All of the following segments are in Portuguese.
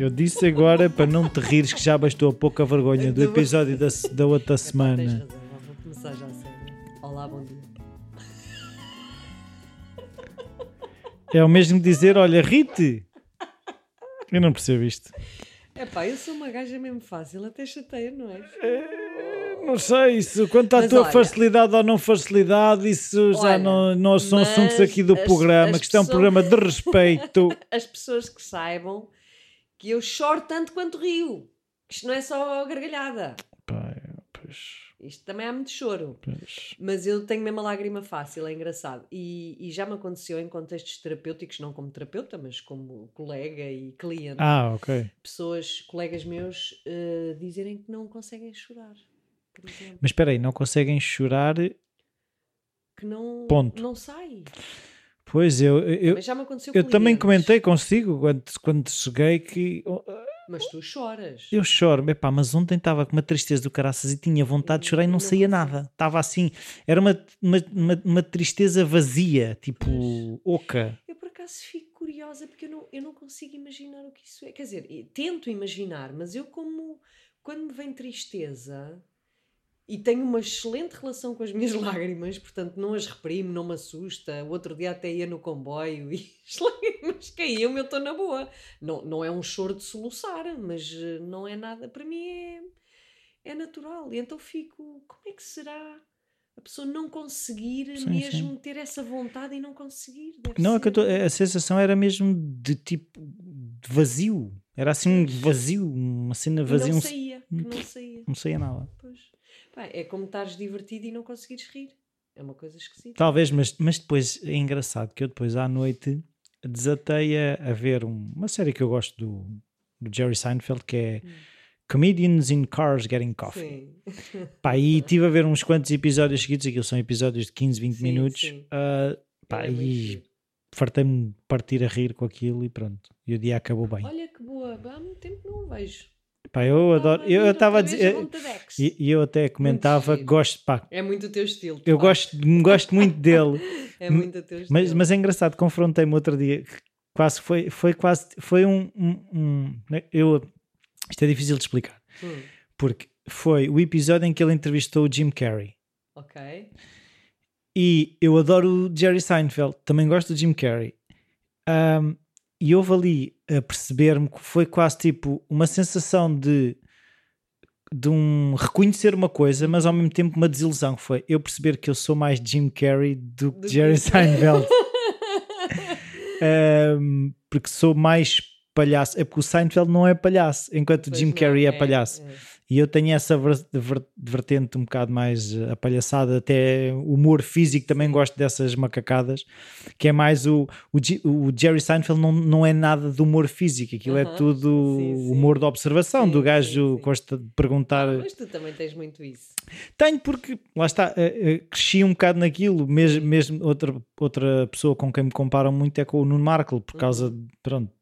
Eu disse agora para não te rires que já bastou a pouca vergonha do episódio da, da outra Epá, tens semana. razão, vou começar já a sério. Olá, bom dia. É o mesmo que dizer, olha, Rite. Eu não percebo isto. Epá, eu sou uma gaja mesmo fácil, até chateia, não é? Não sei, isso, quanto à Mas tua olha- facilidade ou não facilidade, isso já Olha, não, não são assuntos aqui do as- programa, as que isto é um programa de respeito. As pessoas que saibam que eu choro tanto quanto rio. Isto não é só gargalhada. Pá, pois, Isto também há muito choro. pois. Mas eu tenho mesmo a lágrima fácil, é engraçado. E, e já me aconteceu em contextos terapêuticos, não como terapeuta, mas como colega e cliente. Ah, ok. Pessoas, colegas meus, eh, dizerem que não conseguem chorar. Mas espera aí, não conseguem chorar? Que não, Ponto. não sai. Pois, eu, eu, Mas já me aconteceu eu também comentei consigo quando, quando cheguei que oh, Mas tu choras. eu choro, epá, mas ontem estava com uma tristeza do caraças e tinha vontade de chorar e não Não saía nada. Estava assim, era uma, uma, uma, uma tristeza vazia, tipo, oca. Eu por acaso fico curiosa porque eu não, eu não consigo imaginar o que isso é. Quer dizer, tento imaginar, mas eu como quando me vem tristeza e tenho uma excelente relação com as minhas lágrimas, portanto não as reprimo, não me assusta. O outro dia até ia no comboio e as lágrimas caíam, eu estou na boa. Não, não é um choro de soluçar, mas eh, não é nada, para mim é, é natural. E então fico, como é que será a pessoa não conseguir Sim, mesmo ter essa vontade e não conseguir? Não, é que eu ser. tô- a sensação era mesmo de tipo de vazio. Era assim um vazio, uma cena E vazia, não um- saía, que não saía. não saía nada. Pois. É como estares divertido e não conseguires rir. É uma coisa esquisita. Talvez, mas, mas depois é engraçado que eu depois à noite desatei a, ver um- uma série que eu gosto do, do Jerry Seinfeld que é Comedians in Cars Getting Coffee. Sim. Pá, e estive a ver uns quantos episódios seguidos, aquilo são episódios de 15, 20 Sim, minutos. sim. ah, pá, É e fartei-me de partir a rir com aquilo e pronto. E o dia acabou bem. Olha que boa, há muito tempo não o vejo. Pá, eu adoro. Eu estava a dizer. E, e eu até comentava gosto, pá, É muito o teu estilo. eu gosto, gosto muito dele. É muito o teu estilo. Mas, mas é engraçado, confrontei-me outro dia, quase foi, foi quase, foi um, um- um- né, eu, isto é difícil de explicar, Hum, porque foi o episódio em que ele entrevistou o Jim Carrey, ok. e eu adoro o Jerry Seinfeld, também gosto do Jim Carrey, Ahm, e houve ali a perceber-me que foi quase tipo uma sensação de de um reconhecer uma coisa, mas ao mesmo tempo uma desilusão que foi eu perceber que eu sou mais Jim Carrey do que Jerry Seinfeld. Um, porque sou mais palhaço. É porque o Seinfeld não é palhaço, enquanto o Pois Jim não, Carrey é, palhaço. é. E eu tenho essa ver- ver- vertente um bocado mais uh, apalhaçada, até humor físico, também gosto dessas macacadas, que é mais o, o, o Jerry Seinfeld não, não é nada de humor físico, aquilo é Aham, tudo sim, sim. humor de observação, Sim, do gajo sim. gosta de perguntar. Ah, mas tu também tens muito isso. Tenho porque, lá está, eh, eh, cresci um bocado naquilo, mesmo, mesmo outra, outra pessoa com quem me comparam muito é com o Nuno Markle, por causa Uhum. de, pronto,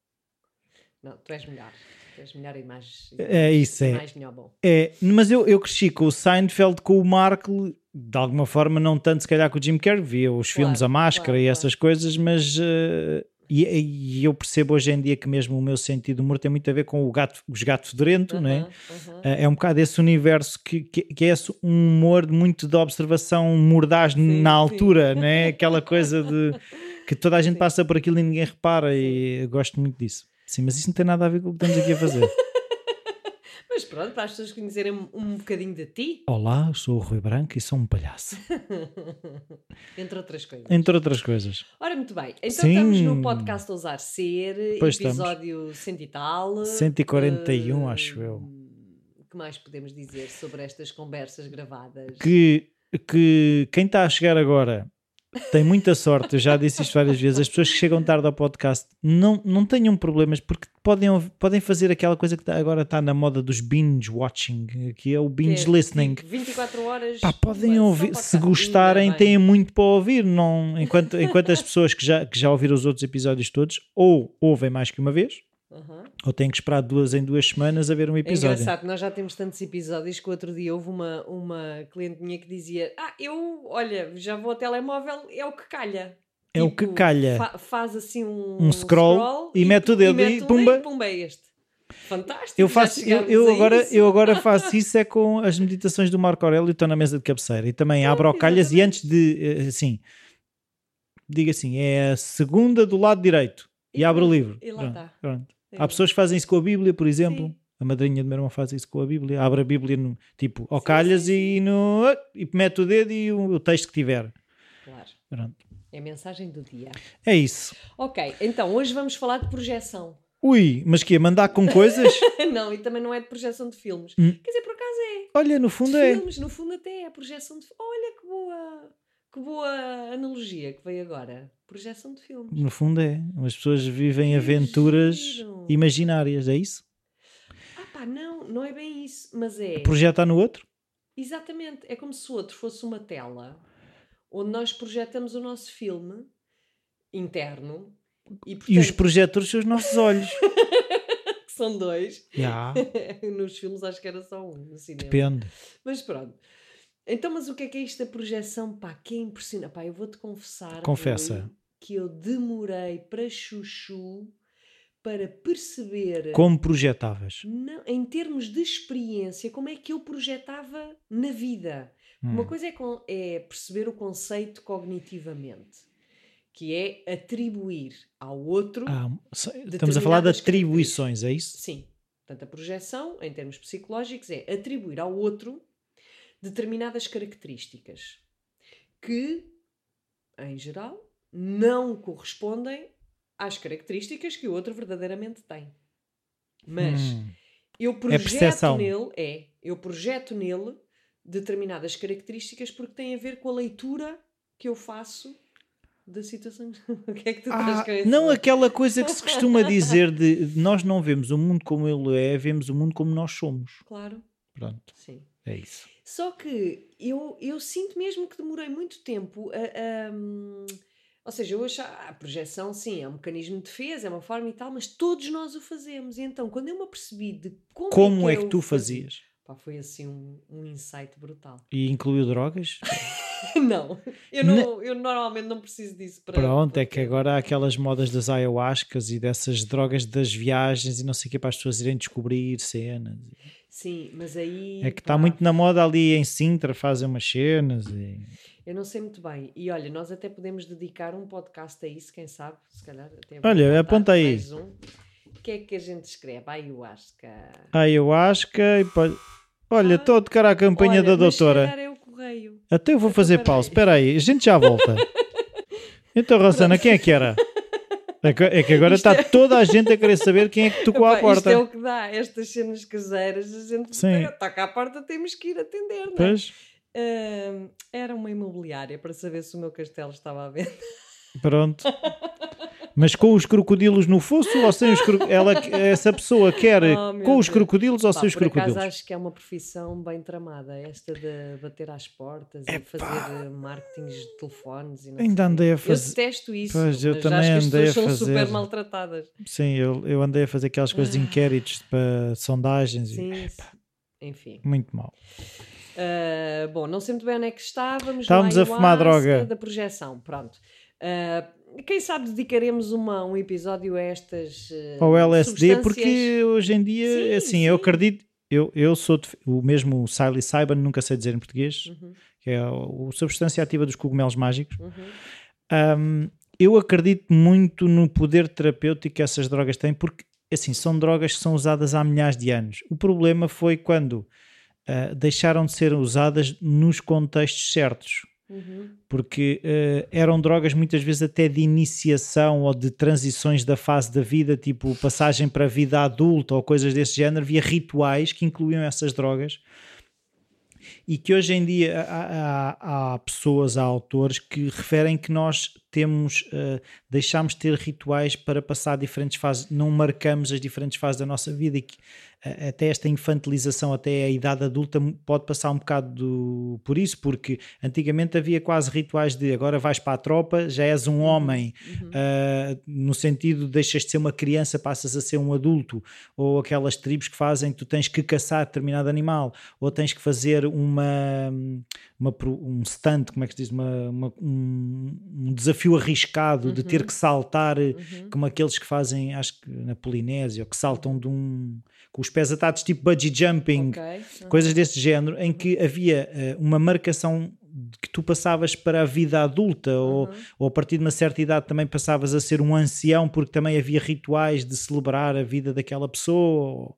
Não, tu és melhor. Tu és melhor e mais. É isso, é. Mais melhor bom. É, mas eu, eu cresci com o Seinfeld, com o Markle, de alguma forma, não tanto se calhar com o Jim Carrey, via os Claro, filmes A Máscara claro, e claro. essas coisas, mas eh, e, e eu percebo hoje em dia que mesmo o meu sentido de humor tem muito a ver com o gato, os gatos fedorento, não é? Eh, É um bocado esse universo que, que, que é esse um humor muito de observação mordaz Sim, na sim. altura, não é? Aquela coisa de que toda a gente Sim. passa por aquilo e ninguém repara, e gosto muito disso. Sim, mas isso não tem nada a ver com o que estamos aqui a fazer. Mas pronto, para as pessoas conhecerem um, bocadinho de ti, Olá, eu sou o Rui Branco e sou um palhaço. entre outras coisas. Entre outras coisas. Ora, muito bem. Então Sim. estamos no podcast Ousar Ser, Pois estamos. episódio cento e tal. 141, Eh, acho eu. O que mais podemos dizer sobre estas conversas gravadas? Que, que quem está a chegar agora tem muita sorte, eu já disse isto várias vezes. As pessoas que chegam tarde ao podcast não, não tenham problemas porque podem, podem fazer aquela coisa que tá- agora está na moda dos binge watching, que é o binge é, listening. tipo, 24 horas. Pá, podem ouvir, se gostarem, têm muito para ouvir. Não, enquanto, enquanto as pessoas que já, que já ouviram os outros episódios todos, ou ouvem mais que uma vez, Aham. ou têm que esperar duas em duas semanas a ver um É episódio. engraçado, nós já temos tantos episódios que outro dia houve uma, uma cliente minha que dizia: Ah, eu, olha, já vou ao telemóvel, é o que calha. É o que calha. fa- faz assim um, Um scroll e mete o dedo e pumba. pumba é este. Fantástico. Eu faço, eu, eu agora, isso. eu agora faço isso é com as meditações do Marco Aurélio, estou na mesa de cabeceira e também abro ao calhas e antes de, eh, assim, diga assim, é a segunda do lado direito e, E abro o livro. e lá está. pronto. Há pessoas que fazem isso com a Bíblia, por exemplo. Sim. A madrinha do meu irmão faz isso com a Bíblia. Abre a Bíblia no, tipo ao calhas sim, e, no, e mete o dedo e o, o texto que tiver. Claro. Pronto. É a mensagem do dia. É isso. Ok, então hoje vamos falar de projeção. Ui, mas que é mandar com coisas? não, e também não é de projeção de filmes. Hum. Quer dizer, por acaso é. Olha, no De fundo é. filmes, no fundo até é projeção de Olha que boa, que boa analogia que veio agora. Projeção de filmes. No fundo é. As pessoas vivem Que aventuras giro. imaginárias, é isso? Ah pá, não, não é bem isso, mas é... Projeta no outro? Exatamente, é como se o outro fosse uma tela onde nós projetamos o nosso filme interno e, portanto, E os projetores são os nossos olhos. que são dois. Já, Nos filmes acho que era só um no cinema. depende. Mas pronto. Então, mas o que é que é isto da projeção? Pá, que é impressionante. Pá, eu vou-te confessar Confessa. Que eu demorei para chuchu para perceber, Como projetavas? não, em termos de experiência, como é que eu projetava na vida. Uma Hum. coisa é, é perceber o conceito cognitivamente, que é atribuir ao outro. Ah, estamos a falar de atribuições, é isso? Sim. Portanto, a projeção, em termos psicológicos, é atribuir ao outro determinadas características que, em geral, não correspondem às características que o outro verdadeiramente tem. Mas Hum. eu projeto percepção. nele, é, eu projeto nele determinadas características porque tem a ver com a leitura que eu faço da situação. o que é que tu estás Ah, esse não aquela coisa que se costuma dizer de nós não vemos o mundo como ele é, vemos o mundo como nós somos. Claro, Pronto, sim. é isso. Só que eu, eu sinto mesmo que demorei muito tempo a. a, hum, ou seja, eu acho ah, a projeção, sim, é um mecanismo de defesa, é uma forma e tal, mas todos nós o fazemos. E então, quando eu me apercebi de como, Como é que tu o fazia- fazias? Pá, foi assim um, um insight brutal. E incluiu drogas? não, eu, não eu normalmente não preciso disso para. Pronto, é que porque- agora há aquelas modas das ayahuascas e dessas drogas das viagens e não sei o que para as pessoas irem descobrir cenas. Sim, mas aí. É que está muito na moda ali em Sintra fazem umas cenas e... Eu não sei muito bem. E olha, nós até podemos dedicar um podcast a isso, quem sabe? Se calhar até Olha, aponta aí. mais um. O que é que a gente escreve? Ayahuasca. ayahuasca e. Olha, Ah, estou a tocar a campanha Olha, da doutora. é o correio. Até eu vou Então, fazer pausa. Espera aí, a gente já volta. Então, Rosana, quem é que era? É que, é que agora Isto está é- toda a gente a querer saber quem é que tocou à Epá, porta. Isto é o que dá, estas cenas caseiras, a gente Sim. toca à porta, temos que ir atender, não é? Pois, Ahm, era uma imobiliária para saber se o meu castelo estava à venda. Pronto. Mas com os crocodilos no fosso ou sem os crocodilos? Ela, essa pessoa quer Oh, com os Deus. crocodilos ou Pá, sem os por acaso crocodilos? acho que é uma profissão bem tramada, esta de bater às portas e fazer eh, marketings de telefones e não Ainda sei andei a Eu fazer. detesto isso, Pois, eu também andei a pessoas são fazer. super maltratadas. Sim, eu, eu andei a fazer aquelas coisas de inquéritos para sondagens. e- Sim, sim. enfim. Muito mal. Uh, bom, não sei muito bem onde é que estávamos. Estávamos a fumar droga. Da projeção, pronto. Uh, quem sabe dedicaremos uma, um episódio a estas. Uh, Ao LSD, porque hoje em dia, Sim, assim, eu sim. acredito. Eu, eu sou de- o mesmo psilocybin, nunca sei dizer em português, Uhum, que é o, a substância ativa dos cogumelos mágicos. uhum. Um, eu acredito muito no poder terapêutico que essas drogas têm, porque assim, são drogas que são usadas há milhares de anos. O problema foi quando ah, deixaram de ser usadas nos contextos certos. Uhum. Porque ah, eram drogas muitas vezes até de iniciação ou de transições da fase da vida, tipo passagem para a vida adulta ou coisas desse género, havia rituais que incluíam essas drogas e que hoje em dia há, há- há pessoas, há autores que referem que nós temos, uh, deixamos de ter rituais para passar diferentes fases, não marcamos as diferentes fases da nossa vida e que uh, até esta infantilização até a idade adulta pode passar um bocado do- por isso, porque antigamente havia quase rituais de agora vais para a tropa, já és um homem, Uhum. Uh, no sentido de deixas de ser uma criança, passas a ser um adulto, ou aquelas tribos que fazem tu tens que caçar determinado animal, ou tens que fazer uma, uma um stunt, como é que se diz, uma, uma- um, um desafio arriscado de ter Uhum. que saltar, eh, Uhum. como aqueles que fazem, acho que na Polinésia, ou que saltam de um com os pés atados, tipo bungee jumping, Ok. Uhum. coisas desse género, em que havia eh, uma marcação de que tu passavas para a vida adulta, ou, Uhum. ou a partir de uma certa idade também passavas a ser um ancião, porque também havia rituais de celebrar a vida daquela pessoa, ou-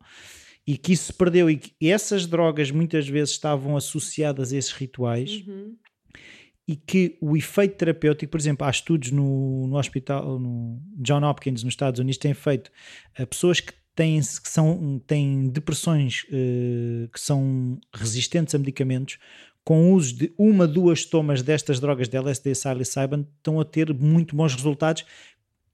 e que isso se perdeu. E, que essas drogas muitas vezes estavam associadas a esses rituais Uhum. e que o efeito terapêutico, por exemplo, há estudos no, no hospital, no John Hopkins, nos Estados Unidos, têm feito a pessoas que têm, que são, têm depressões eh, que são resistentes a medicamentos, com o uso de uma, duas tomas destas drogas de LSD e psilocybin, estão a ter muito bons resultados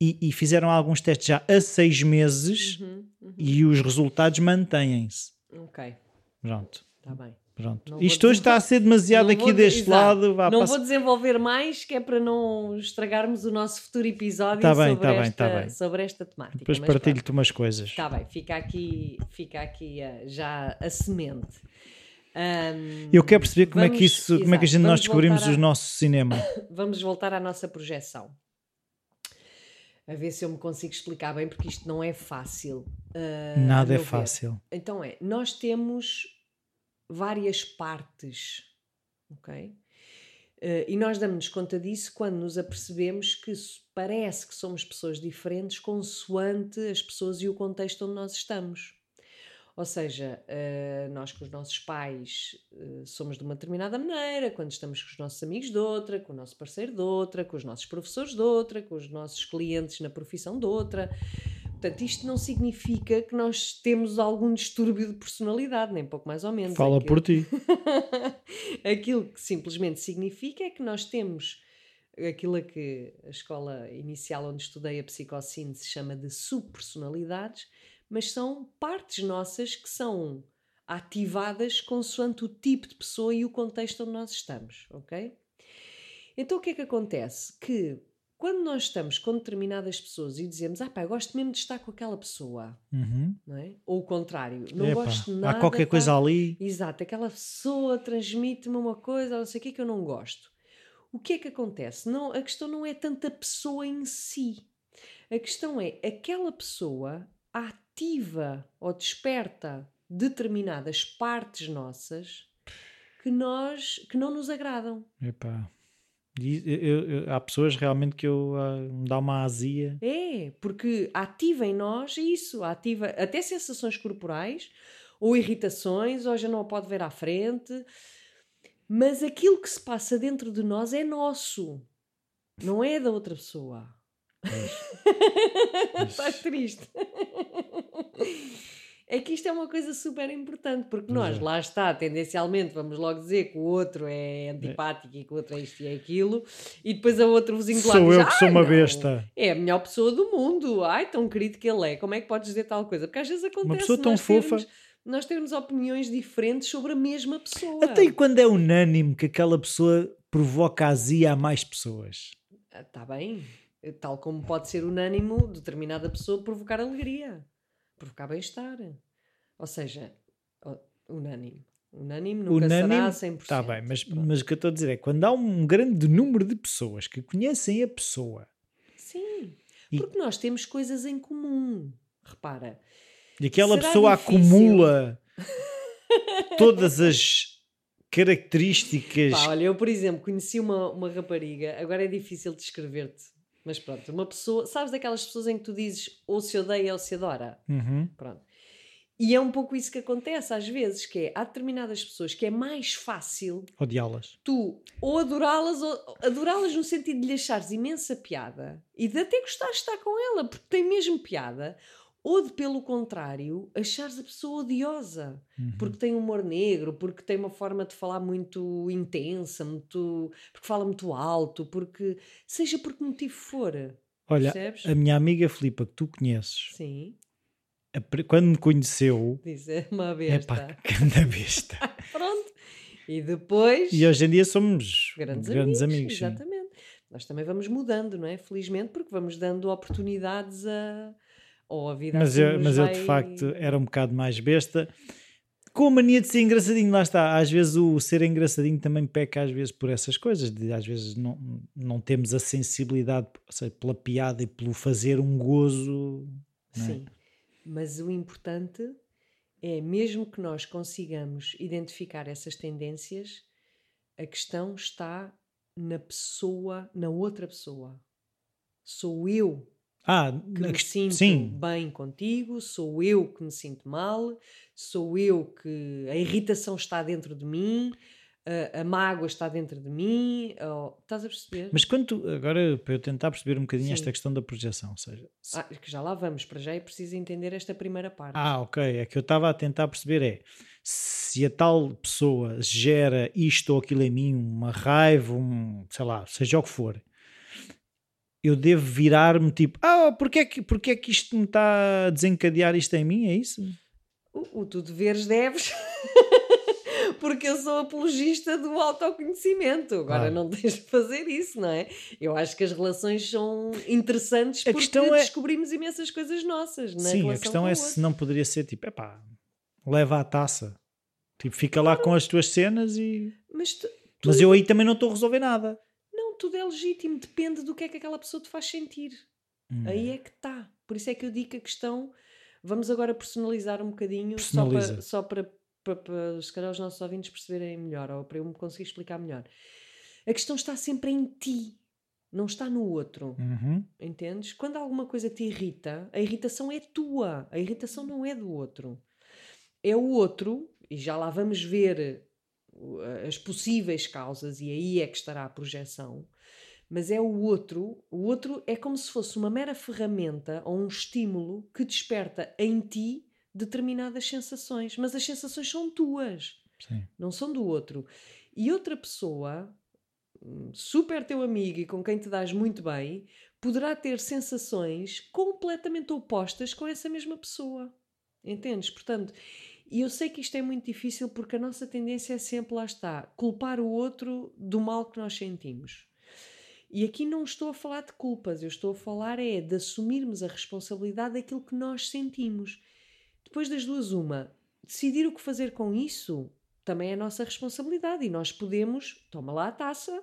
e, e fizeram alguns testes já há seis meses Uhum. Uhum. e os resultados mantêm-se. Ok, Pronto. está bem. Pronto. Não Isto hoje está a ser demasiado Não aqui deste exato. lado. Vá, não passa- vou desenvolver mais, que é para não estragarmos o nosso futuro episódio Tá bem, sobre, tá bem, esta, tá bem. sobre esta temática. Depois partilho-te umas coisas. Está bem, fica aqui, fica aqui eh, já a semente. Ahm, Eu quero perceber como é que vamos- isso, como é que a exato, gente nós vamos descobrimos voltar o nosso cinema. Vamos voltar à nossa projeção. A ver se eu me consigo explicar bem, porque isto não é fácil. a Nada é ver. fácil. Então é, nós temos várias partes, ok? Eh, e nós damos-nos conta disso quando nos apercebemos que parece que somos pessoas diferentes consoante as pessoas e o contexto onde nós estamos. Ou seja, eh, nós com os nossos pais eh, somos de uma determinada maneira, quando estamos com os nossos amigos de outra, com o nosso parceiro de outra, com os nossos professores de outra, com os nossos clientes na profissão de outra. Portanto, isto não significa que nós temos algum distúrbio de personalidade, nem pouco mais ou menos. Fala Aquilo- por ti. Aquilo que simplesmente significa é que nós temos aquilo a que a escola inicial onde estudei a psicossíntese chama de subpersonalidades, mas são partes nossas que são ativadas consoante o tipo de pessoa e o contexto onde nós estamos, ok? Então o que é que acontece? Que quando nós estamos com determinadas pessoas e dizemos, ah pá, gosto mesmo de estar com aquela pessoa, Uhum. não é? Ou o contrário, não Epá, gosto nada. há qualquer coisa ali. Exato, aquela pessoa transmite-me uma coisa, não sei o que, que eu não gosto. O que é que acontece? Não, a questão não é tanto a pessoa em si. A questão é aquela pessoa ativa ou desperta determinadas partes nossas que nós que não nos agradam. Epá. E eu- eu- há pessoas realmente que eu ah, me dá uma azia. É, porque ativa em nós isso, ativa até sensações corporais, ou irritações, ou já não a pode ver à frente. Mas aquilo que se passa dentro de nós é nosso, não é da outra pessoa. Estás triste. É que isto é uma coisa super importante, porque nós, é. lá está, tendencialmente, vamos logo dizer que o outro é antipático e que o outro é isto e é aquilo, e depois a outro vizinho do lado Sou diz, eu que sou "Ai, uma não, besta. é a melhor pessoa do mundo. Ai, tão querido que ele é. Como é que podes dizer tal coisa? Porque às vezes acontece pessoa tão nós fofa. termos- nós termos opiniões diferentes sobre a mesma pessoa. Até e quando é unânime que aquela pessoa provoca azia a mais pessoas. Está Ah, bem. Tal como pode ser unânimo determinada pessoa provocar alegria, provocar bem-estar. Ou seja, unânime. Unânime nunca Unânime, será 100%. Está bem, mas, Pronto. mas o que eu estou a dizer é quando há um grande número de pessoas que conhecem a pessoa Sim, E- porque nós temos coisas em comum. Repara, e aquela pessoa difícil? acumula todas as características. Pá, olha, eu, por exemplo, conheci uma, uma rapariga, agora é difícil descrever-te, mas pronto, uma pessoa, sabes daquelas pessoas em que tu dizes ou se odeia ou se adora? Uhum. Pronto. E é um pouco isso que acontece às vezes, que é, há determinadas pessoas que é mais fácil Odiá-las. tu ou adorá-las, ou adorá-las no sentido de lhe achares imensa piada e de até gostares de estar com ela, porque tem mesmo piada, ou de, pelo contrário, achares a pessoa odiosa Uhum. porque tem humor negro, porque tem uma forma de falar muito intensa, muito, porque fala muito alto, porque seja por que motivo for. Olha, percebes? a minha amiga Filipa, que tu conheces, Sim, a quando me conheceu, diz é uma é besta. pá, que grande besta. Pronto. E depois E hoje em dia somos grandes, grandes, amigos, amigos. sim. exatamente. Nós também vamos mudando, não é? Felizmente, porque vamos dando oportunidades a ou a vida Mas, assim eu, mas eu de facto era um bocado mais besta. com a mania de ser engraçadinho, lá está. Às vezes o ser engraçadinho também peca às vezes por essas coisas, de, às vezes não, não temos a sensibilidade seja, pela piada e pelo fazer um gozo. É? Sim, mas o importante é, mesmo que nós consigamos identificar essas tendências, a questão está na pessoa, na outra pessoa. Sou eu ah, que me sinto sim, bem contigo, sou eu que me sinto mal, sou eu que a irritação está dentro de mim, a, a mágoa está dentro de mim. estás a perceber? mas quando tu- agora para eu tentar perceber um bocadinho Sim. esta questão da projeção, ou seja, se- Ah, que já lá vamos, para já é preciso entender esta primeira parte. Ah, ok. É que eu estava a tentar perceber é se a tal pessoa gera isto ou aquilo em mim, uma raiva, um, sei lá, seja o que for, eu devo virar-me tipo, ah, porque é, que, porque é que isto me está a desencadear isto em mim? É isso? O, o tu deveres deves, porque eu sou apologista do autoconhecimento. Agora Claro. não tens de fazer isso, não é? Eu acho que as relações são interessantes A porque questão é- descobrimos imensas coisas nossas. Na Sim, a questão é o se outro. não poderia ser tipo, epá, leva a taça. Tipo, fica lá com as tuas cenas e. Mas, tu- Mas eu aí também não estou a resolver nada. Tudo é legítimo, depende do que é que aquela pessoa te faz sentir. Hum. Aí é que está. Por isso é que eu digo que a questão. Vamos agora personalizar um bocadinho, só Personaliza. para, só para, para, para se calhar os nossos ouvintes perceberem melhor, ou para eu me conseguir explicar melhor. A questão está sempre em ti, não está no outro. Uhum. Entendes? Quando alguma coisa te irrita, a irritação é tua, a irritação não é do outro. É o outro, e já lá vamos ver as possíveis causas, e aí é que estará a projeção. Mas é o outro, o outro é como se fosse uma mera ferramenta ou um estímulo que desperta em ti determinadas sensações, mas as sensações são tuas Sim. não são do outro. E outra pessoa, hum, super teu amigo e com quem te dás muito bem, poderá ter sensações completamente opostas com essa mesma pessoa. Entendes? Portanto, e eu sei que isto é muito difícil porque a nossa tendência é sempre, lá está, culpar o outro do mal que nós sentimos. E aqui não estou a falar de culpas, eu estou a falar é de assumirmos a responsabilidade daquilo que nós sentimos. Depois das duas, uma, decidir o que fazer com isso também é nossa responsabilidade e nós podemos, toma lá a taça,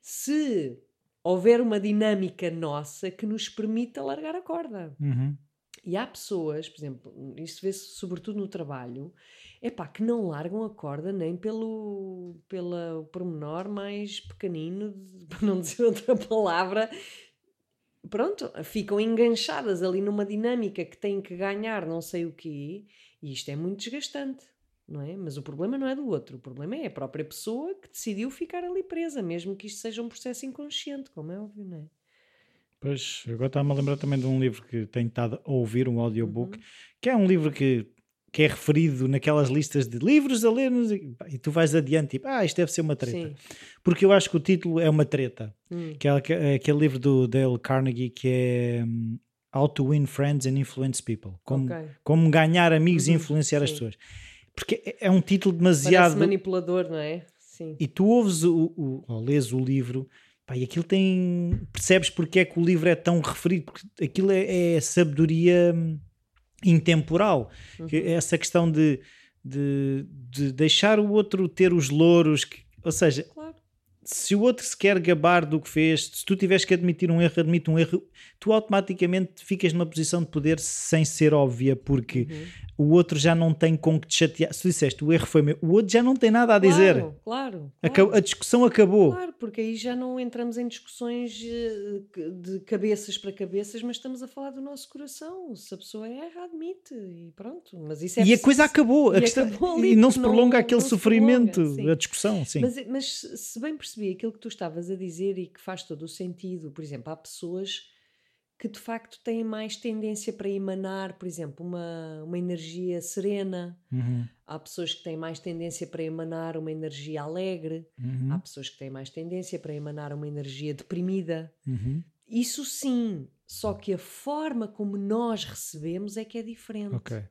se houver uma dinâmica nossa que nos permita largar a corda. Uhum. E há pessoas, por exemplo, isso vê-se sobretudo no trabalho, é pá, que não largam a corda nem pelo, pela pormenor mais pequenino, para não dizer outra palavra. Pronto, ficam enganchadas ali numa dinâmica que têm que ganhar não sei o quê, e isto é muito desgastante, não é? Mas o problema não é do outro, o problema é a própria pessoa que decidiu ficar ali presa, mesmo que isto seja um processo inconsciente, como é óbvio, não é? Pois, agora está-me a lembrar também de um livro que tenho estado a ouvir, um audiobook, que é um livro que, que é referido naquelas listas de livros a ler, e tu vais adiante, tipo, ah, isto deve ser uma treta. Sim. Porque eu acho que o título é uma treta. Hum. Que é é aquele livro do Dale Carnegie que é hum, How to Win Friends and Influence People. Como, Ok. como ganhar amigos e Uhum, influenciar as sim. pessoas. Porque é- é um título Parece demasiado. manipulador, não é? Sim. E tu ouves o, o, ou lês o livro, pá, e aquilo tem. Percebes porque é que o livro é tão referido, porque aquilo é, é sabedoria hum, intemporal. Uhum. é Essa questão de, de, de deixar o outro ter os louros, que- ou seja. Se o outro se quer gabar do que fez, se tu tiveres que admitir um erro, admite um erro, tu automaticamente ficas numa posição de poder sem ser óbvia, porque Uhum. o outro já não tem com que te chatear. Se tu disseste o erro foi meu, o outro já não tem nada a dizer. Claro, claro. Claro. A discussão acabou. Claro, porque aí já não entramos em discussões eh, de cabeças para cabeças, mas estamos a falar do nosso coração. Se a pessoa erra, admite e pronto. Mas isso é E a preciso- coisa acabou. A e questão- acabou ali, e não se prolonga não- aquele não sofrimento, prolonga, a discussão. Sim. Mas, mas se bem percebi aquilo que tu estavas a dizer e que faz todo o sentido, por exemplo, há pessoas que de facto têm mais tendência para emanar, por exemplo, uma, uma energia serena. Uhum, Há pessoas que têm mais tendência para emanar uma energia alegre. uhum, Há pessoas que têm mais tendência para emanar uma energia deprimida. uhum. Isso sim, só que a forma como nós recebemos é que é diferente. Ok.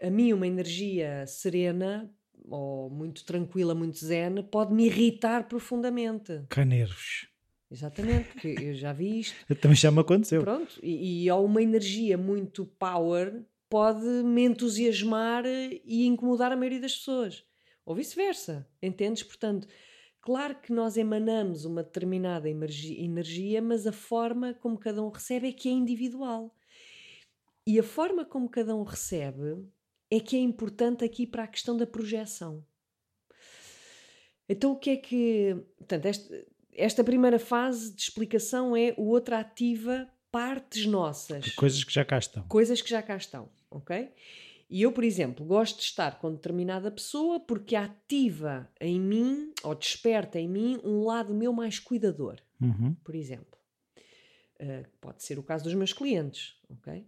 A mim, uma energia serena ou muito tranquila, muito zen, pode me irritar profundamente. Caneiros. Exatamente, porque eu já vi isto. Também já me aconteceu. Pronto, e, e ou uma energia muito power pode me entusiasmar e incomodar a maioria das pessoas. Ou vice-versa, entendes? Portanto, claro que nós emanamos uma determinada energia, mas a forma como cada um recebe é que é individual. E a forma como cada um recebe é que é importante aqui para a questão da projeção. Então, o que é que. Portanto, esta, esta primeira fase de explicação é o outro ativa partes nossas. Coisas que já cá estão. Coisas que já cá estão, ok? E eu, por exemplo, gosto de estar com determinada pessoa porque ativa em mim ou desperta em mim um lado meu mais cuidador, uhum. por exemplo. Uh, pode ser o caso dos meus clientes, ok?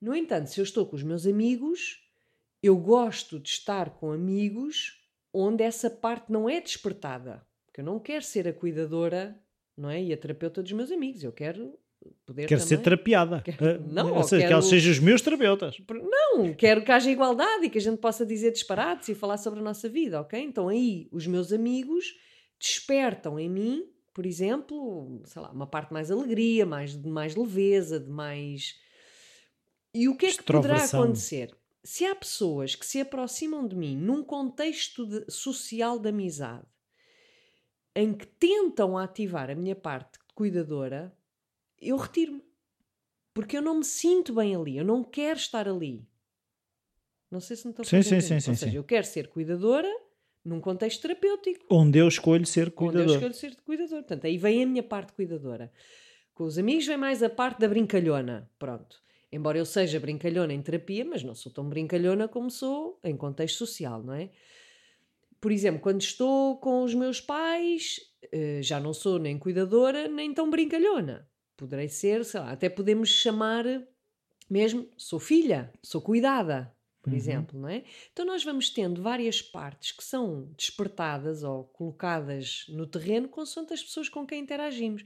No entanto, se eu estou com os meus amigos, eu gosto de estar com amigos onde essa parte não é despertada. Porque eu não quero ser a cuidadora não é? e a terapeuta dos meus amigos. Eu quero poder Quero também... ser terapiada. Quero... Não, ou seja, quero... que eles sejam os meus terapeutas. Não, quero que haja igualdade e que a gente possa dizer disparates e falar sobre a nossa vida, ok? Então aí os meus amigos despertam em mim, por exemplo, sei lá, uma parte mais alegria, mais de mais leveza, de mais. E o que é que poderá acontecer? Se há pessoas que se aproximam de mim num contexto de, social de amizade em que tentam ativar a minha parte cuidadora, eu retiro-me. Porque eu não me sinto bem ali, eu não quero estar ali. Não sei se me estou a sim, sim, sim, sim, Ou seja, sim. eu quero ser cuidadora num contexto terapêutico. Onde eu escolho ser cuidador. Onde eu escolho ser cuidador. Portanto, aí vem a minha parte cuidadora. Com os amigos vem mais a parte da brincalhona. Pronto. Embora eu seja brincalhona em terapia, mas não sou tão brincalhona como sou em contexto social, não é? Por exemplo, quando estou com os meus pais, eh, já não sou nem cuidadora, nem tão brincalhona poderei ser, sei lá, até podemos chamar mesmo, sou filha, sou cuidada, por uhum. exemplo, não é? Então nós vamos tendo várias partes que são despertadas ou colocadas no terreno consoante as pessoas com quem interagimos.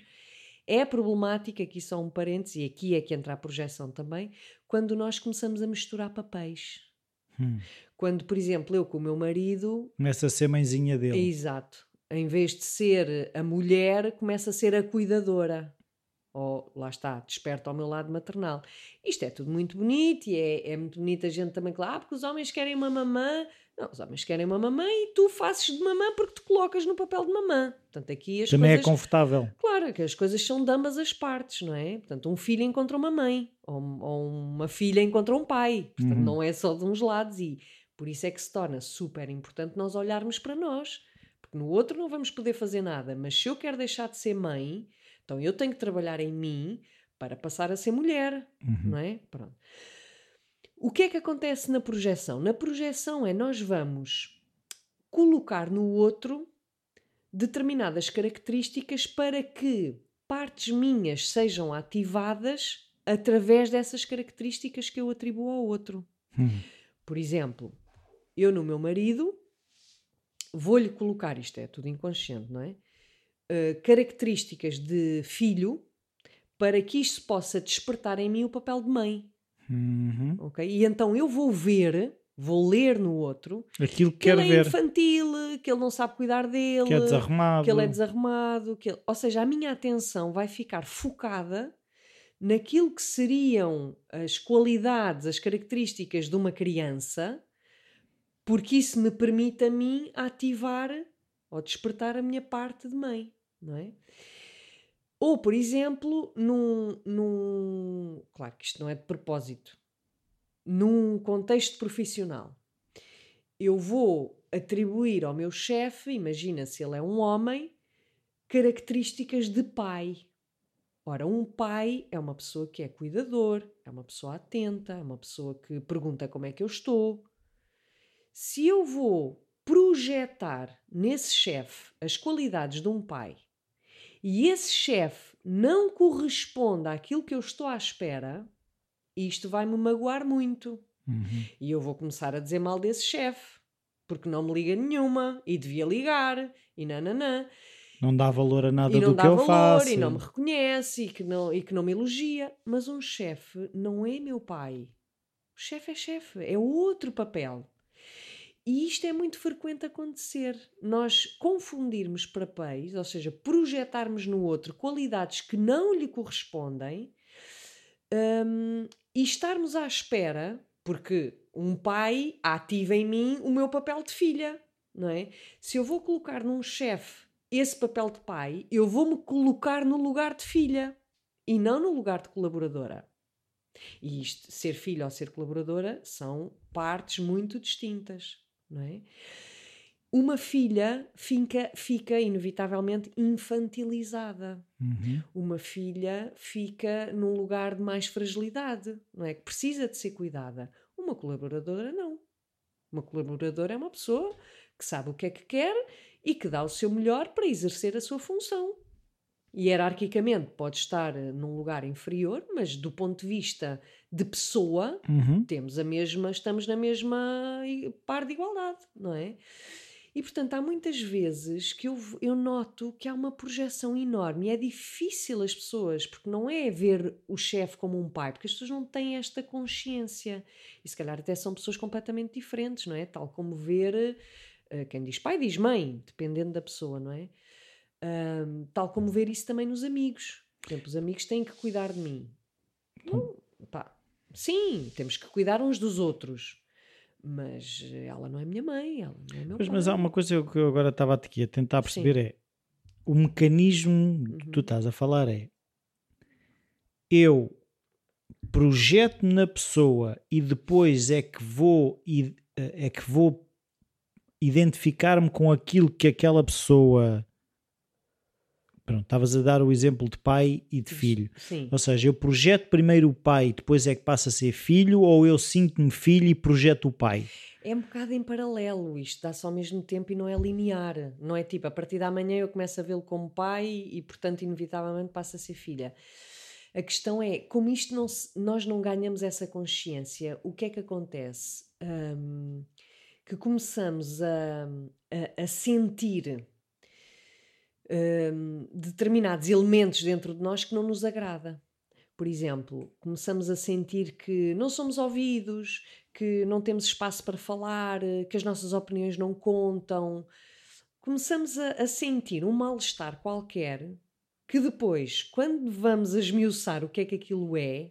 É problemática, aqui só um parênteses, e aqui é que entra a projeção também, quando nós começamos a misturar papéis. Hum. Quando, por exemplo, eu com o meu marido. Começa a ser mãezinha dele. Exato. Em vez de ser a mulher, começa a ser a cuidadora ou lá está, desperta ao meu lado maternal. Isto é tudo muito bonito e é, é muito bonito a gente também, claro, ah, porque os homens querem uma mamã. Não, os homens querem uma mamã e tu fazes de mamã porque te colocas no papel de mamã. Portanto, aqui as Também é coisas, é confortável. Claro, que as coisas são de ambas as partes, não é? Portanto, um filho encontra uma mãe ou, ou uma filha encontra um pai. Portanto, uhum. não é só de uns lados e por isso é que se torna super importante nós olharmos para nós. Porque no outro não vamos poder fazer nada, mas se eu quero deixar de ser mãe, então eu tenho que trabalhar em mim para passar a ser mulher, uhum. não é? Pronto. O que é que acontece na projeção? Na projeção é nós vamos colocar no outro determinadas características para que partes minhas sejam ativadas através dessas características que eu atribuo ao outro. Uhum. Por exemplo, eu no meu marido vou-lhe colocar, isto é tudo inconsciente, não é? uh, características de filho para que isto possa despertar em mim o papel de mãe. Uhum. Ok? E então eu vou ver, vou ler no outro aquilo que, que ele ver. é infantil, que ele não sabe cuidar dele, que é desarrumado. que ele é desarrumado, que ele... ou seja, a minha atenção vai ficar focada naquilo que seriam as qualidades, as características de uma criança, porque isso me permite a mim ativar ou despertar a minha parte de mãe não é? Ou, por exemplo, num, num. Claro que isto não é de propósito. Num contexto profissional, eu vou atribuir ao meu chefe, imagina se ele é um homem, características de pai. Ora, um pai é uma pessoa que é cuidador, é uma pessoa atenta, é uma pessoa que pergunta como é que eu estou. Se eu vou projetar nesse chefe as qualidades de um pai e esse chefe não corresponde àquilo que eu estou à espera, isto vai-me magoar muito. Uhum. E eu vou começar a dizer mal desse chefe, porque não me liga nenhuma e devia ligar e nananã. Não dá valor a nada do que eu valor, faço. E não me reconhece e que não, e que não me elogia. Mas um chefe não é meu pai. O chefe é chefe, é outro papel. E isto é muito frequente acontecer. Nós confundirmos papéis, ou seja, projetarmos no outro qualidades que não lhe correspondem um, e estarmos à espera Porque um pai ativa em mim o meu papel de filha, não é? Se eu vou colocar num chefe esse papel de pai, eu vou-me colocar no lugar de filha e não no lugar de colaboradora. E isto, ser filha ou ser colaboradora, são partes muito distintas, não é? Uma filha fica, fica inevitavelmente infantilizada. Uhum. Uma filha fica num lugar de mais fragilidade, não é? Que precisa de ser cuidada. Uma colaboradora não. Uma colaboradora é uma pessoa que sabe o que é que quer e que dá o seu melhor para exercer a sua função. E hierarquicamente pode estar eh, num lugar inferior, mas do ponto de vista de pessoa, Uhum. temos a mesma, estamos na mesma i- par de igualdade, não é? E portanto, há muitas vezes que eu, eu noto que há uma projeção enorme e é difícil as pessoas, porque não é ver o chefe como um pai, porque as pessoas não têm esta consciência. E se calhar até são pessoas completamente diferentes, não é? Tal como ver, eh, quem diz pai diz mãe, dependendo da pessoa, não é? Ahm, tal como ver isso também nos amigos. Por exemplo, os amigos têm que cuidar de mim. Não, pá, sim, temos que cuidar uns dos outros. Mas ela não é minha mãe, ela não é meu Pois, pai. mas há uma coisa que eu agora estava aqui a tentar perceber é o mecanismo que tu Uhum. estás a falar é eu projeto na pessoa e depois é que vou i- é que vou identificar-me com aquilo que aquela pessoa estavas a dar o exemplo de pai e de filho Sim. ou seja, eu projeto primeiro o pai e depois é que passa a ser filho ou eu sinto-me filho e projeto o pai É um bocado em paralelo, isto dá-se ao mesmo tempo e não é linear. Não é tipo, a partir da manhã eu começo a vê-lo como pai e, portanto, inevitavelmente passa a ser filha. A questão é, como isto não se- nós não ganhamos essa consciência, o que é que acontece? Hum, que começamos a, a- a sentir hum, determinados elementos dentro de nós que não nos agrada. Por exemplo, começamos a sentir que não somos ouvidos, que não temos espaço para falar, que as nossas opiniões não contam. Começamos a, a sentir um mal-estar qualquer que depois, quando vamos a esmiuçar o que é que aquilo é,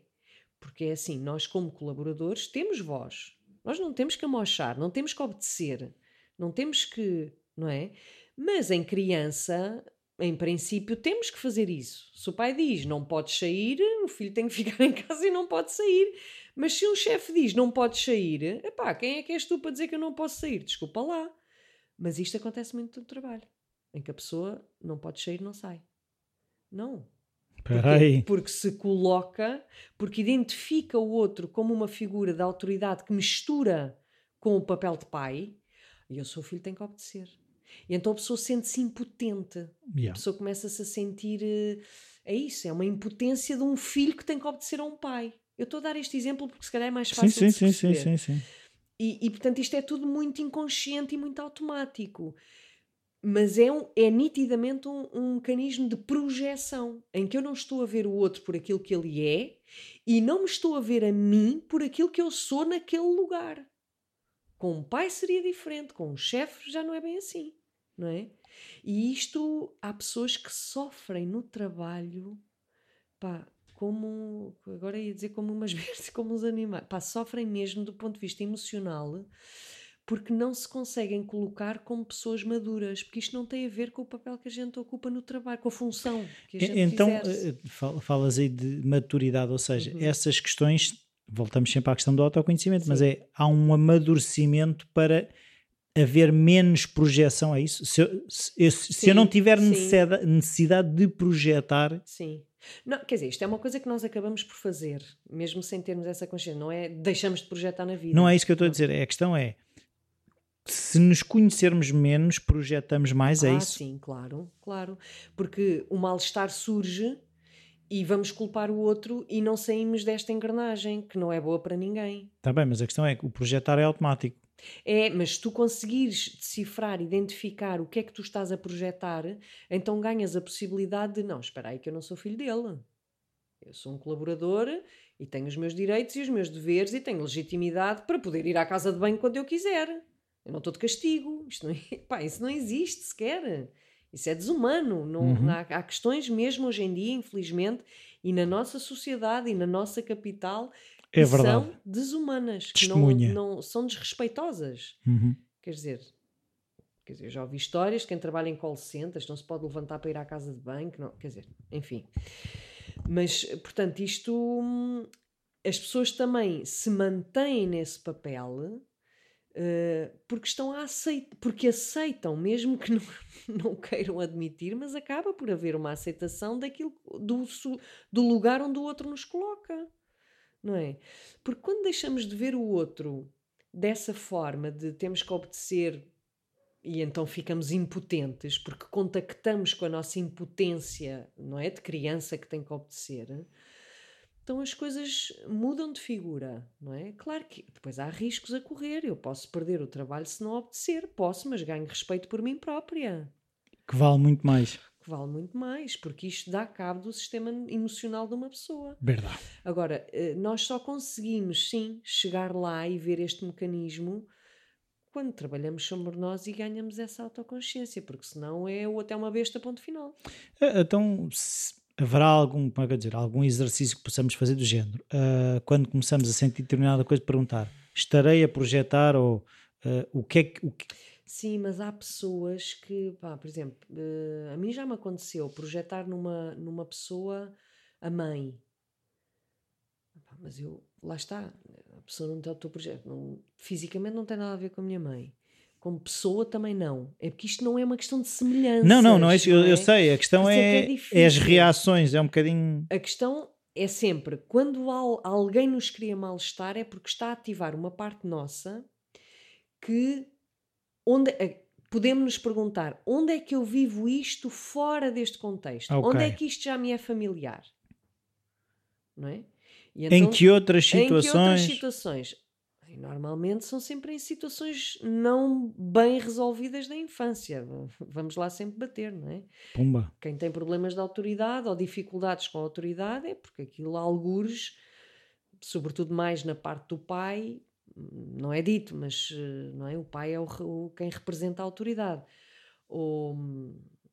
porque é assim, nós como colaboradores temos voz. Nós não temos que amochar, não temos que obedecer, não temos que, não é? Mas em criança, em princípio, temos que fazer isso. Se o pai diz não podes sair, o filho tem que ficar em casa e não pode sair. Mas se um chefe diz não podes sair, epá, quem é que és tu para dizer que eu não posso sair? Desculpa lá. Mas isto acontece muito no trabalho, em que a pessoa não pode sair, não sai. Não. aí Porque se coloca, porque identifica o outro como uma figura de autoridade que mistura com o papel de pai, e eu sou o filho, tenho que obedecer. E então a pessoa sente-se impotente. A Yeah. pessoa começa-se a sentir. eh, É isso, é uma impotência de um filho que tem que obedecer a um pai. Eu estou a dar este exemplo porque se calhar é mais fácil sim, de sim, sim, sim, sim. E, e, portanto isto é tudo muito inconsciente e muito automático. Mas é, um- é nitidamente um, um mecanismo de projeção em que eu não estou a ver o outro por aquilo que ele é e não me estou a ver a mim por aquilo que eu sou naquele lugar. Com um pai seria diferente, com um chefe já não é bem assim, não é? E isto há pessoas que sofrem no trabalho, pá, como agora ia dizer como umas bestas, como uns animais, pá, sofrem mesmo do ponto de vista emocional porque não se conseguem colocar como pessoas maduras, porque isto não tem a ver com o papel que a gente ocupa no trabalho, com a função que a gente Então, exerce. eh, fal- falas aí de maturidade, ou seja, Uhum. essas questões, voltamos sempre à questão do autoconhecimento, mas Sim. é, há um amadurecimento para haver menos projeção, é isso? Se eu, se, se eu não tiver necessidade, necessidade de projetar, Sim. Não, quer dizer, isto é uma coisa que nós acabamos por fazer, mesmo sem termos essa consciência, não é? Deixamos de projetar na vida. não é isso que eu estou a dizer, é, a questão é, se nos conhecermos menos, projetamos mais, é ah, isso? sim, claro, claro. Porque o mal-estar surge e vamos culpar o outro e não saímos desta engrenagem, que não é boa para ninguém. Está bem, mas a questão é que o projetar é automático. É, mas se tu conseguires decifrar, identificar o que é que tu estás a projetar, então ganhas a possibilidade de não, espera aí que eu não sou filho dele. Eu sou um colaborador e tenho os meus direitos e os meus deveres e tenho legitimidade para poder ir à casa de banho quando eu quiser. Eu não estou de castigo. Isto não, é- pá, isso não existe sequer. Isso é desumano. Não, Uhum. há, há questões mesmo hoje em dia, infelizmente, e na nossa sociedade e na nossa capital, É e verdade. são desumanas, que não, Testemunha. não são desrespeitosas. Uhum. Quer dizer, quer dizer, eu já ouvi histórias de quem trabalha em call centers, não se pode levantar para ir à casa de banho, que não, quer dizer, enfim. Mas, portanto, isto hum, as pessoas também se mantêm nesse papel eh, porque estão a aceitar, porque aceitam, mesmo que não, não queiram admitir, mas acaba por haver uma aceitação daquilo do, do lugar onde o outro nos coloca, não é? Porque quando deixamos de ver o outro dessa forma de temos que obedecer e então ficamos impotentes porque contactamos com a nossa impotência, não é? De criança que tem que obedecer. Então as coisas mudam de figura, não é? Claro que depois há riscos a correr. Eu posso perder o trabalho se não obedecer, posso, mas ganho respeito por mim própria, Que vale muito mais. que vale muito mais, porque isto dá cabo do sistema emocional de uma pessoa. Verdade. Agora, eh, nós só conseguimos, sim, chegar lá e ver este mecanismo quando trabalhamos sobre nós e ganhamos essa autoconsciência, porque senão é o até uma besta, ponto final. Eh, Então, se haverá algum, como é que eu dizer, algum exercício que possamos fazer do género? Ah, quando começamos a sentir determinada coisa, perguntar: estarei a projetar ou ah, o que é que. O que Sim, mas há pessoas que, pá, por exemplo, eh, a mim já me aconteceu projetar numa, numa pessoa a mãe. Mas eu, lá está, a pessoa não tem o teu projeto, não- fisicamente não tem nada a ver com a minha mãe. Como pessoa também não. É porque isto não é uma questão de semelhança. não, não, não é. Eu, eu sei. A questão é é, é é as reações. É um bocadinho. A questão é sempre, quando al- alguém nos cria mal-estar, é porque está a ativar uma parte nossa que onde eh, podemos nos perguntar onde é que eu vivo isto fora deste contexto? Ok. Onde é que isto já me é familiar? Não é? E em então, que outras em que outras situações. E normalmente são sempre em situações não bem resolvidas da infância. Vamos lá sempre bater, não é? Pumba. quem tem problemas de autoridade ou dificuldades com a autoridade é porque aquilo, algures, sobretudo mais na parte do pai, não é dito, mas eh, não é? o pai é o, o- quem representa a autoridade. Ou,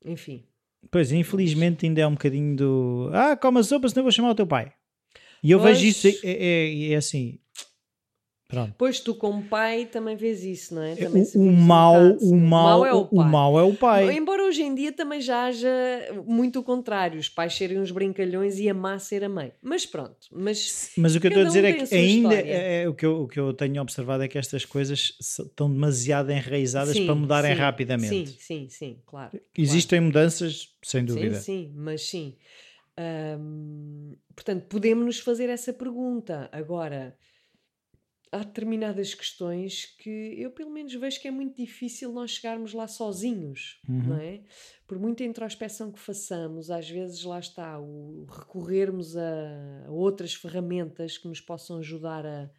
enfim, Pois, infelizmente ainda é um bocadinho do. Ah, come a sopa, senão vou chamar o teu pai. E eu Pois. vejo isso, é, é, é assim. Pronto. pois tu como pai também vês isso, não é? Também se O, o mal, bocado, o sim. mal, é o pai. mau é o pai. Embora hoje em dia também já haja muito o contrário, os pais serem uns brincalhões e a má ser a mãe. Mas pronto, mas Mas o que eu estou a Cada um dizer é que ainda é, é o, que eu, o que eu tenho observado é que estas coisas estão demasiado enraizadas Sim, para mudarem sim, rapidamente. Sim, sim, sim, claro. Existem mudanças, sem claro. dúvida. Sim, sim, mas sim. Ahm, portanto, podemos nos fazer essa pergunta. Agora, há determinadas questões que eu, pelo menos, vejo que é muito difícil nós chegarmos lá sozinhos, Uhum. não é? Por muita introspeção que façamos, às vezes lá está, o recorrermos a, a outras ferramentas que nos possam ajudar a,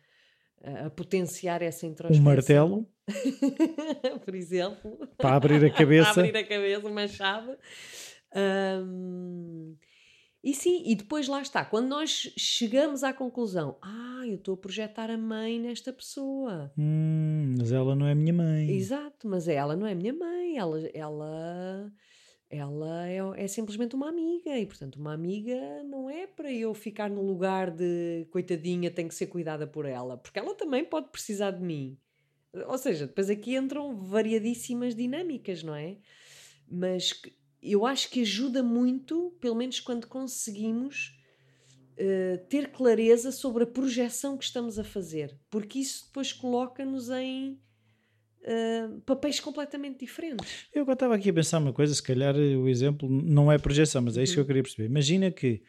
a, potenciar essa Um introspeção. martelo Por exemplo. para abrir a cabeça. abrir a cabeça, uma chave. Ahm, e sim, e depois lá está, quando nós chegamos à conclusão, ah, eu estou a projetar a mãe nesta pessoa. Hum, mas ela não é minha mãe. Exato, mas ela não é minha mãe, ela, ela, ela é, é simplesmente uma amiga, e portanto, uma amiga não é para eu ficar no lugar de coitadinha, tenho que ser cuidada por ela, porque ela também pode precisar de mim. Ou seja, depois aqui entram variadíssimas dinâmicas, não é? Mas eu acho que ajuda muito, pelo menos quando conseguimos eh, ter clareza sobre a projeção que estamos a fazer, porque isso depois coloca-nos em eh, papéis completamente diferentes. Eu agora estava aqui a pensar uma coisa, se calhar o exemplo não é projeção, mas é isso que Uhum. eu queria perceber. Imagina que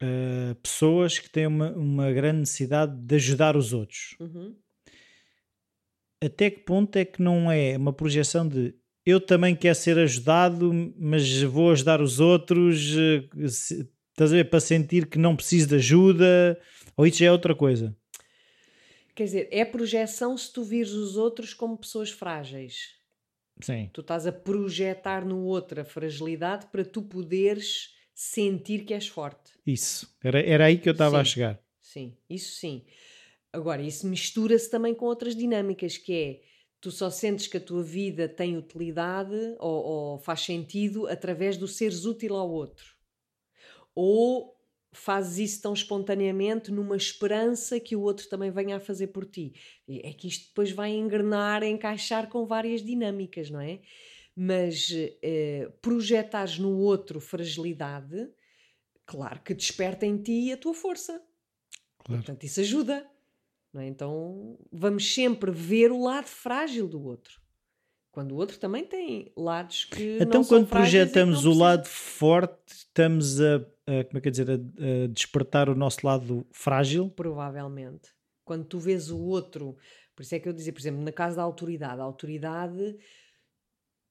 eh, pessoas que têm uma, uma grande necessidade de ajudar os outros. Uhum. Até que ponto é que não é uma projeção de eu também quero ser ajudado, mas vou ajudar os outros, eh, se- estás a ver, para sentir que não preciso de ajuda, ou isso já é outra coisa? Quer dizer, é projeção se tu vires os outros como pessoas frágeis. Sim. Tu estás a projetar no outro a fragilidade para tu poderes sentir que és forte. Isso. Era, era aí que eu estava a chegar. Sim, isso sim. Agora, isso mistura-se também com outras dinâmicas, que é tu só sentes que a tua vida tem utilidade ou, ou faz sentido através do seres útil ao outro. Ou fazes isso tão espontaneamente numa esperança que o outro também venha a fazer por ti. É que isto depois vai engrenar, encaixar com várias dinâmicas, não é? Mas eh, projetares no outro fragilidade, claro que desperta em ti a tua força. Claro. Portanto, isso ajuda. É? Então, vamos sempre ver o lado frágil do outro. Quando o outro também tem lados que. Então, quando projetamos o lado forte, estamos a, a- como é que dizer, a, a despertar o nosso lado frágil. Provavelmente. Quando tu vês o outro. Por isso é que eu dizia, por exemplo, na casa da autoridade, a autoridade.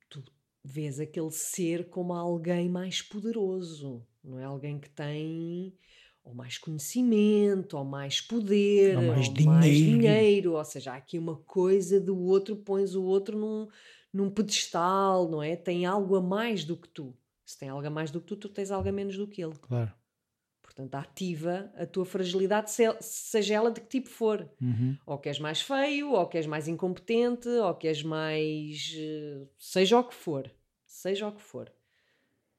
Tu vês aquele ser como alguém mais poderoso. Não é alguém que tem. Ou mais conhecimento, ou mais poder, Ou mais mais dinheiro. dinheiro. Ou seja, há aqui uma coisa do outro, pões o outro num, num pedestal, não é? Tem algo a mais do que tu. Se tem algo a mais do que tu, tu tens algo a menos do que ele. Claro. Portanto, ativa a tua fragilidade, se- seja ela de que tipo for. Uhum. Ou que és mais feio, ou que és mais incompetente, ou que és mais. eh, seja o que for. Seja o que for.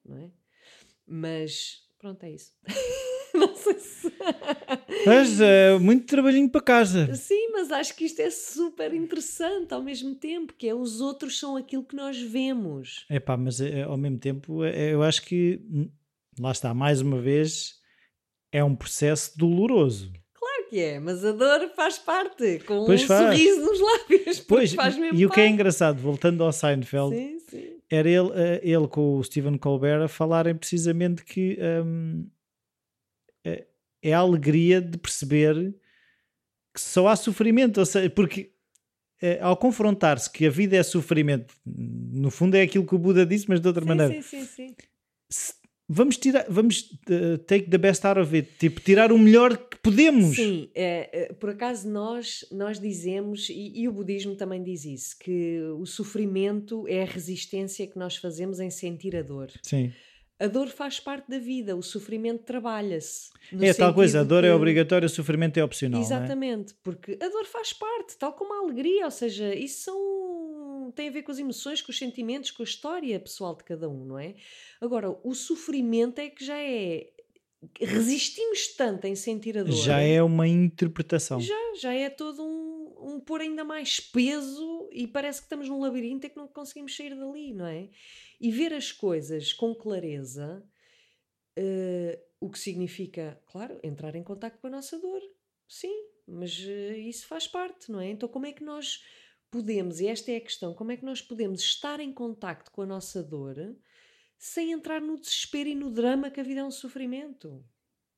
Não é? Mas, pronto, é isso. Mas é muito trabalhinho para casa. Sim, mas acho que isto é super interessante ao mesmo tempo, que é os outros são aquilo que nós vemos. É pá, mas é, ao mesmo tempo é, eu acho que hum, lá está, mais uma vez, é um processo doloroso. Claro que é, mas a dor faz parte, com Pois um faz. sorriso nos lábios. Pois, faz mesmo e o que é engraçado, voltando ao Seinfeld, Sim, sim. era ele, ele com o Stephen Colbert a falarem precisamente que hum, é, a alegria de perceber que só há sofrimento, ou seja, porque eh, ao confrontar-se que a vida é sofrimento, no fundo é aquilo que o Buda disse, mas de outra Sim, maneira, sim, sim, sim. vamos tirar, vamos eh, take the best out of it, tipo, tirar o melhor que podemos. Sim, é, é, por acaso nós, nós dizemos, e, e o budismo também diz isso, que o sofrimento é a resistência que nós fazemos em sentir a dor. Sim. A dor faz parte da vida, o sofrimento trabalha-se. É tal coisa, a dor é que- obrigatória, o sofrimento é opcional. é? Exatamente, porque a dor faz parte, tal como a alegria, ou seja, isso são, tem a ver com as emoções, com os sentimentos, com a história pessoal de cada um, não é? Agora, o sofrimento é que já é. Resistimos tanto em sentir a dor. Já é uma interpretação. Já, já é todo um, um pôr ainda mais peso e parece que estamos num labirinto e que não conseguimos sair dali, não é? E ver as coisas com clareza, eh, o que significa, claro, entrar em contato com a nossa dor. Sim, mas eh, isso faz parte, não é? Então, como é que nós podemos, e esta é a questão, como é que nós podemos estar em contacto com a nossa dor sem entrar no desespero e no drama que a vida é um sofrimento?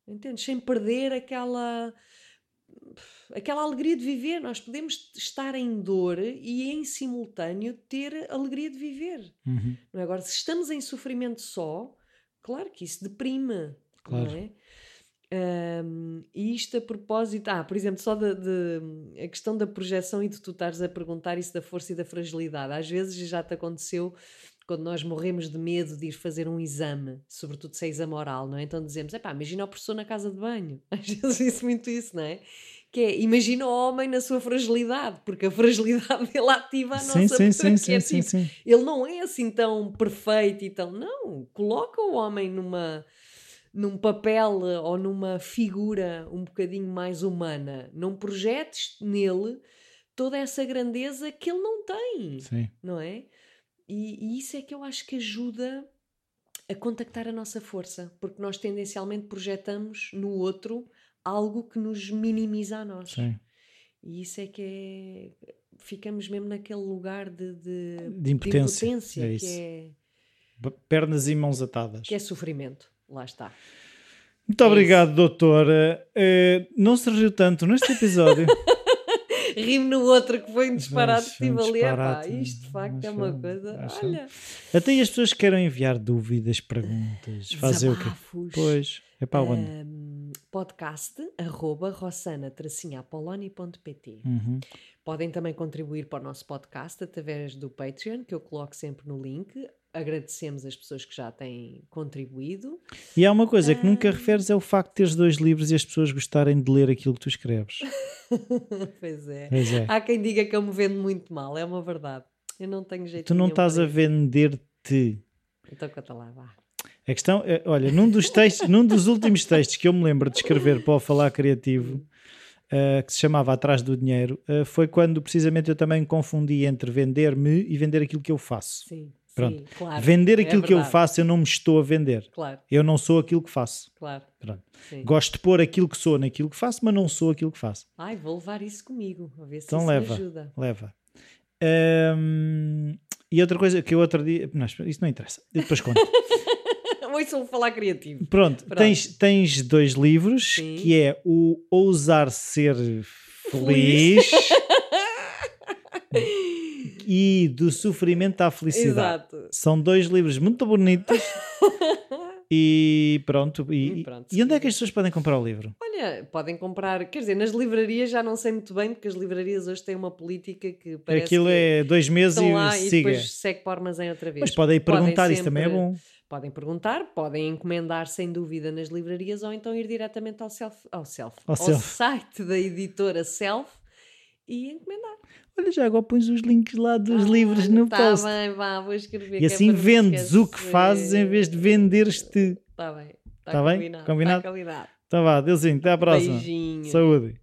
Entendes? Sem perder aquela aquela alegria de viver. Nós podemos estar em dor e em simultâneo ter alegria de viver. Uhum. Não é? Agora, se estamos em sofrimento só, claro que isso deprime. Claro. Não é? Ahm, e isto a propósito, ah, por exemplo, só de, de- a questão da projeção e de tu estares a perguntar isso da força e da fragilidade. Às vezes já te aconteceu quando nós morremos de medo de ir fazer um exame, sobretudo se é exame oral, não é? Então dizemos, epá, imagina o professor na casa de banho. Às vezes disse muito isso, não é? Que é, imagina o homem na sua fragilidade, porque a fragilidade dele ativa a nossa Sim, sim, sim, sim, sim, sim. ele não é assim tão perfeito e tão. Não, coloca o homem numa num papel eh, ou numa figura um bocadinho mais humana. Não projetes nele toda essa grandeza que ele não tem, Sim. não é? E, e isso é que eu acho que ajuda a contactar a nossa força, porque nós tendencialmente projetamos no outro algo que nos minimiza a nós. Sim. E isso é que é. Ficamos mesmo naquele lugar de, de, De impotência, impotência, é que, isso. é, Pernas e mãos atadas. que é sofrimento. Lá está. Muito é obrigado, doutora. Eh, não se riu tanto neste episódio. Rimo no outro que foi um disparate um que estive ali. Epá, isto de facto é uma coisa. acho- Olha, Até as pessoas que queiram enviar dúvidas, perguntas, fazer o quê? Pois, é para onde? Ahm, podcast arroba rossana-apoloni.pt Uhum. Podem também contribuir para o nosso podcast através do Patreon, que eu coloco sempre no link. Agradecemos as pessoas que já têm contribuído. E há uma coisa que nunca Ah. referes é o facto de teres dois livros e as pessoas gostarem de ler aquilo que tu escreves. pois é. Pois é. Há quem diga que eu me vendo muito mal, é uma verdade. Eu não tenho jeito Tu não estás a vender-te. Então conta lá, vá. A questão, é, olha, num dos textos, num dos últimos textos que eu me lembro de escrever para o Falar Criativo, uh, que se chamava Atrás do Dinheiro, uh, foi quando precisamente eu também confundi entre vender-me e vender aquilo que eu faço. Sim, Pronto. sim, claro. Vender É aquilo que eu faço, eu não me estou a vender. Claro, Eu não sou aquilo que faço. claro. Gosto de pôr aquilo que sou naquilo que faço, mas não sou aquilo que faço. Ai, vou levar isso comigo, a ver se Então isso leva. me ajuda. Leva. E outra coisa que eu outro dia. Não, isso não interessa. Eu depois conto. Ouçam falar criativo. Pronto, Pronto. Tens, tens dois livros Sim. que é o Ousar Ser Feliz e Do Sofrimento à Felicidade. Exato. São dois livros muito bonitos. e pronto. E, E pronto, e onde é que as pessoas podem comprar o livro? Olha, podem comprar, quer dizer, nas livrarias já não sei muito bem, porque as livrarias hoje têm uma política que parece Aquilo que é dois meses e lá e siga. depois segue para o armazém outra vez. Mas podem perguntar, isso também é sempre- bom. Podem perguntar, podem encomendar sem dúvida nas livrarias ou então ir diretamente ao self, ao, self, Ao ao Self. site da editora Self e encomendar. Olha, já agora pões os links lá dos Ah, livros no tá post. bem, vá, vou escrever. E é assim me vendes o que fazes em vez de venderes-te. Está bem. Está Tá bem? combinado. Combinado? Tá combinado. Então vá, Deusinho, até à próxima. Beijinho. Saúde.